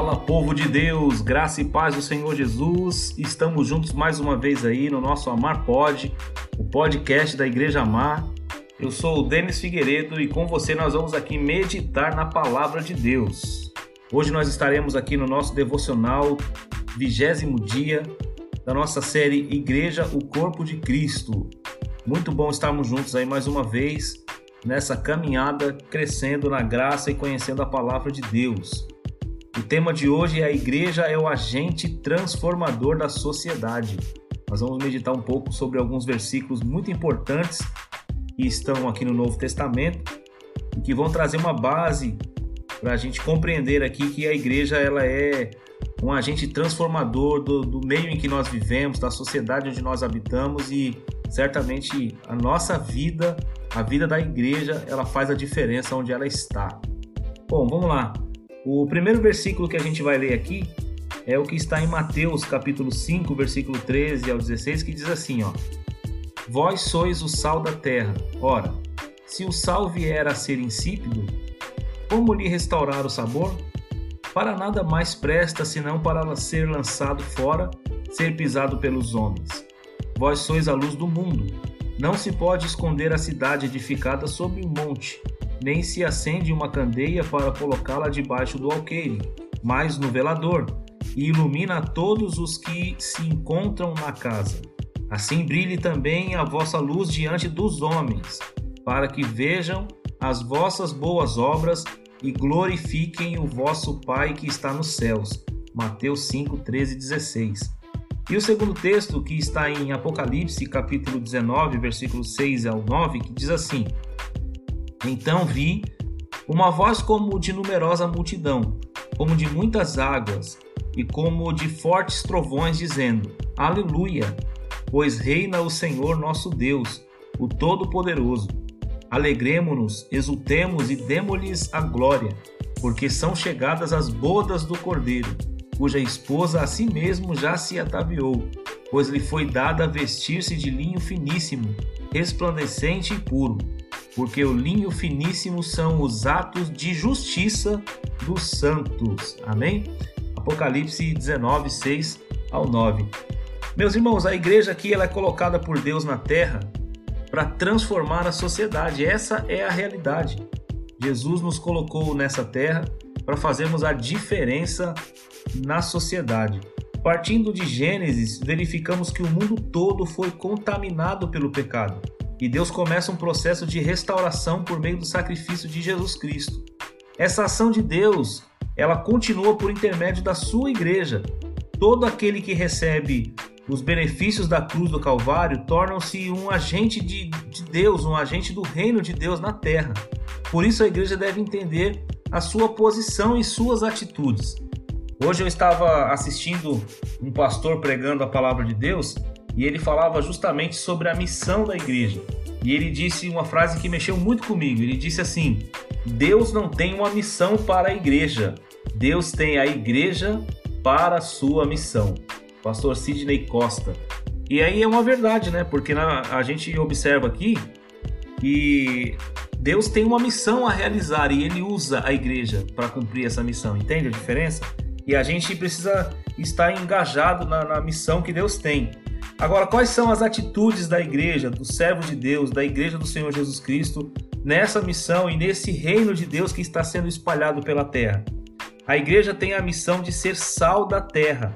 Fala povo de Deus, graça e paz do Senhor Jesus. Estamos juntos mais uma vez aí no nosso Amar Pod, o podcast da Igreja Amar. Eu sou o Denis Figueiredo e com você nós vamos aqui meditar na palavra de Deus. Hoje nós estaremos aqui no nosso devocional, vigésimo dia da nossa série Igreja, o Corpo de Cristo. Muito bom estarmos juntos aí mais uma vez nessa caminhada, crescendo na graça e conhecendo a palavra de Deus. O tema de hoje é a igreja é o agente transformador da sociedade. Nós vamos meditar um pouco sobre alguns versículos muito importantes que estão aqui no Novo Testamento e que vão trazer uma base para a gente compreender aqui que a igreja ela é um agente transformador do, do meio em que nós vivemos, da sociedade onde nós habitamos e certamente a nossa vida, a vida da igreja, ela faz a diferença onde ela está. Bom, vamos lá. O primeiro versículo que a gente vai ler aqui é o que está em Mateus, capítulo 5, versículo 13 ao 16, que diz assim, ó: Vós sois o sal da terra. Ora, se o sal vier a ser insípido, como lhe restaurar o sabor? Para nada mais presta senão para ser lançado fora, ser pisado pelos homens. Vós sois a luz do mundo. Não se pode esconder a cidade edificada sobre um monte nem se acende uma candeia para colocá-la debaixo do alqueire, mas no velador, e ilumina todos os que se encontram na casa. Assim brilhe também a vossa luz diante dos homens, para que vejam as vossas boas obras e glorifiquem o vosso Pai que está nos céus. Mateus 5, 13 e 16. E o segundo texto, que está em Apocalipse, capítulo 19, versículos 6 ao 9, que diz assim: então vi uma voz como de numerosa multidão, como de muitas águas, e como de fortes trovões, dizendo: Aleluia! Pois reina o Senhor nosso Deus, o Todo-Poderoso. Alegremo-nos, exultemos e demo-lhes a glória, porque são chegadas as bodas do Cordeiro, cuja esposa a si mesmo já se ataviou, pois lhe foi dada vestir-se de linho finíssimo, resplandecente e puro porque o linho finíssimo são os atos de justiça dos santos. Amém? Apocalipse 19, 6 ao 9. Meus irmãos, a igreja aqui ela é colocada por Deus na terra para transformar a sociedade. Essa é a realidade. Jesus nos colocou nessa terra para fazermos a diferença na sociedade. Partindo de Gênesis, verificamos que o mundo todo foi contaminado pelo pecado. E Deus começa um processo de restauração por meio do sacrifício de Jesus Cristo. Essa ação de Deus, ela continua por intermédio da sua igreja. Todo aquele que recebe os benefícios da cruz do Calvário tornam-se um agente de, de Deus, um agente do reino de Deus na terra. Por isso a igreja deve entender a sua posição e suas atitudes. Hoje eu estava assistindo um pastor pregando a palavra de Deus e ele falava justamente sobre a missão da igreja. E ele disse uma frase que mexeu muito comigo. Ele disse assim: Deus não tem uma missão para a igreja, Deus tem a igreja para a sua missão. Pastor Sidney Costa. E aí é uma verdade, né? Porque na, a gente observa aqui que Deus tem uma missão a realizar e ele usa a igreja para cumprir essa missão. Entende a diferença? E a gente precisa estar engajado na, na missão que Deus tem. Agora, quais são as atitudes da igreja, do servo de Deus, da igreja do Senhor Jesus Cristo nessa missão e nesse reino de Deus que está sendo espalhado pela terra? A igreja tem a missão de ser sal da terra.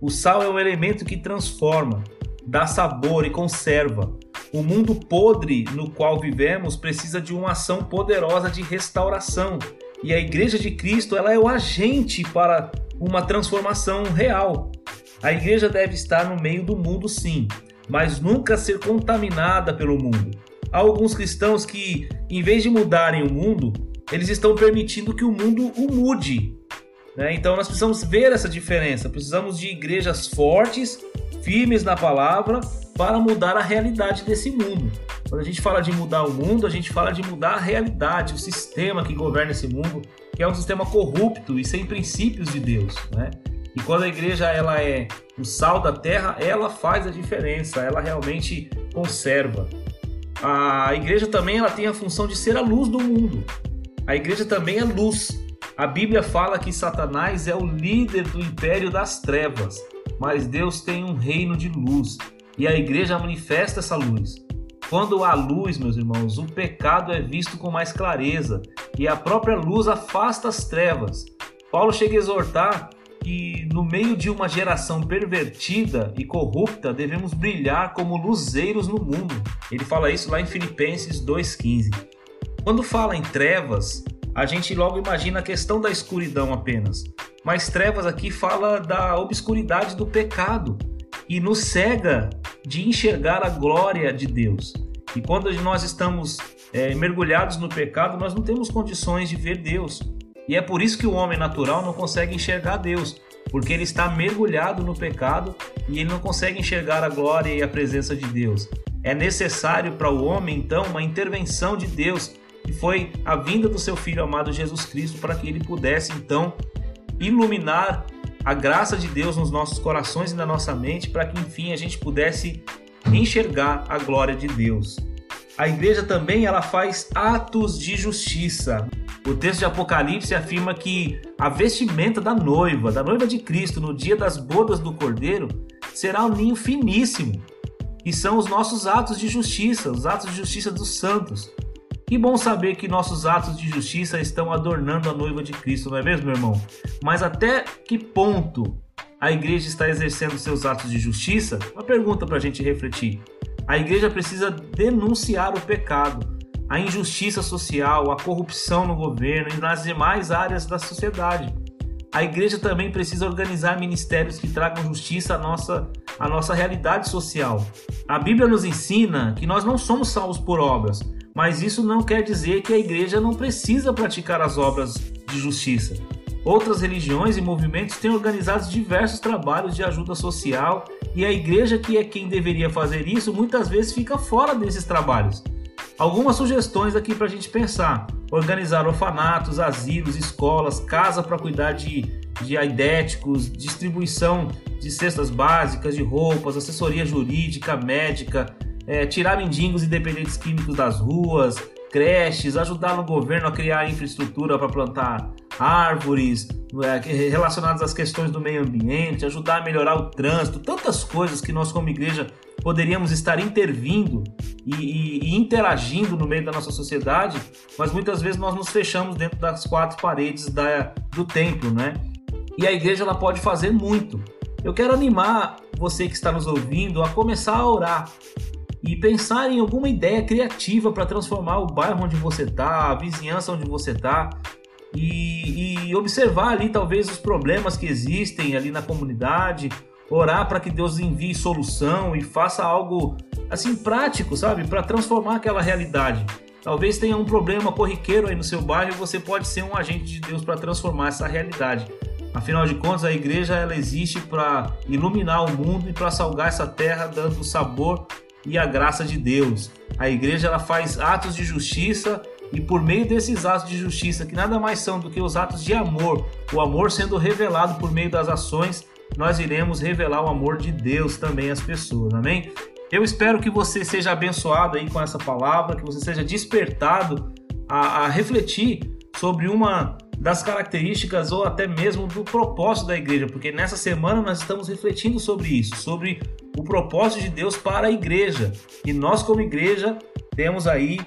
O sal é um elemento que transforma, dá sabor e conserva. O mundo podre no qual vivemos precisa de uma ação poderosa de restauração. E a igreja de Cristo ela é o agente para uma transformação real. A igreja deve estar no meio do mundo, sim, mas nunca ser contaminada pelo mundo. Há alguns cristãos que, em vez de mudarem o mundo, eles estão permitindo que o mundo o mude. Né? Então nós precisamos ver essa diferença. Precisamos de igrejas fortes, firmes na palavra, para mudar a realidade desse mundo. Quando a gente fala de mudar o mundo, a gente fala de mudar a realidade, o sistema que governa esse mundo, que é um sistema corrupto e sem princípios de Deus. Né? E quando a igreja ela é o sal da terra, ela faz a diferença, ela realmente conserva. A igreja também ela tem a função de ser a luz do mundo. A igreja também é luz. A Bíblia fala que Satanás é o líder do império das trevas, mas Deus tem um reino de luz e a igreja manifesta essa luz. Quando há luz, meus irmãos, o pecado é visto com mais clareza e a própria luz afasta as trevas. Paulo chega a exortar que no meio de uma geração pervertida e corrupta devemos brilhar como luzeiros no mundo. Ele fala isso lá em Filipenses 2,15. Quando fala em trevas, a gente logo imagina a questão da escuridão apenas. Mas trevas aqui fala da obscuridade do pecado e nos cega de enxergar a glória de Deus. E quando nós estamos é, mergulhados no pecado, nós não temos condições de ver Deus. E é por isso que o homem natural não consegue enxergar Deus, porque ele está mergulhado no pecado e ele não consegue enxergar a glória e a presença de Deus. É necessário para o homem, então, uma intervenção de Deus, que foi a vinda do seu Filho amado Jesus Cristo, para que ele pudesse, então, iluminar a graça de Deus nos nossos corações e na nossa mente, para que, enfim, a gente pudesse enxergar a glória de Deus. A igreja também ela faz atos de justiça. O texto de Apocalipse afirma que a vestimenta da noiva, da noiva de Cristo, no dia das bodas do Cordeiro, será um ninho finíssimo. E são os nossos atos de justiça, os atos de justiça dos santos. Que bom saber que nossos atos de justiça estão adornando a noiva de Cristo, não é mesmo, meu irmão? Mas até que ponto a igreja está exercendo seus atos de justiça? Uma pergunta para a gente refletir. A igreja precisa denunciar o pecado, a injustiça social, a corrupção no governo e nas demais áreas da sociedade. A igreja também precisa organizar ministérios que tragam justiça à nossa, à nossa realidade social. A Bíblia nos ensina que nós não somos salvos por obras, mas isso não quer dizer que a igreja não precisa praticar as obras de justiça. Outras religiões e movimentos têm organizado diversos trabalhos de ajuda social e a igreja, que é quem deveria fazer isso, muitas vezes fica fora desses trabalhos. Algumas sugestões aqui para a gente pensar: organizar orfanatos, asilos, escolas, casa para cuidar de, de aidéticos, distribuição de cestas básicas, de roupas, assessoria jurídica, médica, é, tirar mendigos e dependentes químicos das ruas, creches, ajudar o governo a criar infraestrutura para plantar árvores, é, relacionadas às questões do meio ambiente, ajudar a melhorar o trânsito, tantas coisas que nós, como igreja, poderíamos estar intervindo e, e, e, interagindo no meio da nossa sociedade, mas muitas vezes nós nos fechamos dentro das quatro paredes da, do templo, né? E a igreja ela pode fazer muito. Eu quero animar você que está nos ouvindo a começar a orar e pensar em alguma ideia criativa para transformar o bairro onde você está, a vizinhança onde você está, e, e observar ali talvez os problemas que existem ali na comunidade, orar para que Deus envie solução e faça algo assim prático, sabe, para transformar aquela realidade. Talvez tenha um problema corriqueiro aí no seu bairro e você pode ser um agente de Deus para transformar essa realidade. Afinal de contas, a igreja ela existe para iluminar o mundo e para salgar essa terra, dando o sabor e a graça de Deus. A igreja ela faz atos de justiça e por meio desses atos de justiça, que nada mais são do que os atos de amor, o amor sendo revelado por meio das ações, nós iremos revelar o amor de Deus também às pessoas, amém? Eu espero que você seja abençoado aí com essa palavra, que você seja despertado a, a refletir sobre uma das características ou até mesmo do propósito da igreja, porque nessa semana nós estamos refletindo sobre isso, sobre o propósito de Deus para a igreja. E nós, como igreja, temos aí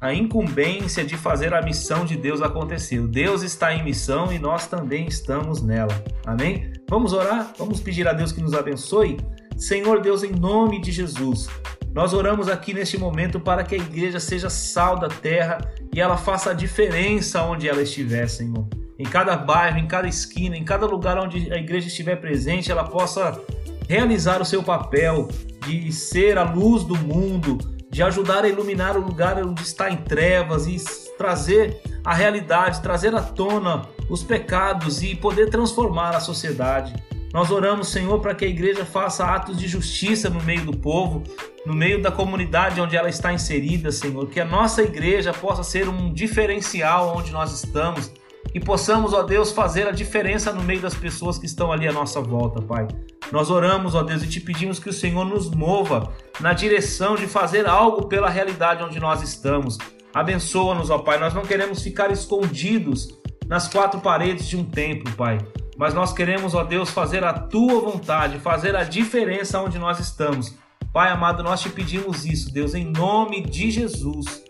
a incumbência de fazer a missão de Deus acontecer. Deus está em missão e nós também estamos nela. Amém? Vamos orar? Vamos pedir a Deus que nos abençoe? Senhor Deus, em nome de Jesus, nós oramos aqui neste momento para que a igreja seja sal da terra e ela faça a diferença onde ela estiver, Senhor. Em cada bairro, em cada esquina, em cada lugar onde a igreja estiver presente, ela possa realizar o seu papel de ser a luz do mundo, de ajudar a iluminar o lugar onde está em trevas e trazer a realidade, trazer à tona os pecados e poder transformar a sociedade. Nós oramos, Senhor, para que a igreja faça atos de justiça no meio do povo, no meio da comunidade onde ela está inserida, Senhor. Que a nossa igreja possa ser um diferencial onde nós estamos e possamos, ó Deus, fazer a diferença no meio das pessoas que estão ali à nossa volta, Pai. Nós oramos, ó Deus, e te pedimos que o Senhor nos mova na direção de fazer algo pela realidade onde nós estamos. Abençoa-nos, ó Pai. Nós não queremos ficar escondidos nas quatro paredes de um templo, Pai. Mas nós queremos, ó Deus, fazer a tua vontade, fazer a diferença onde nós estamos. Pai amado, nós te pedimos isso, Deus, em nome de Jesus.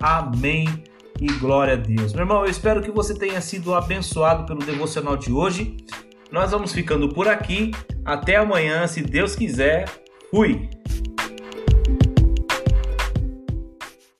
Amém e glória a Deus. Meu irmão, eu espero que você tenha sido abençoado pelo devocional de hoje. Nós vamos ficando por aqui. Até amanhã, se Deus quiser. Fui!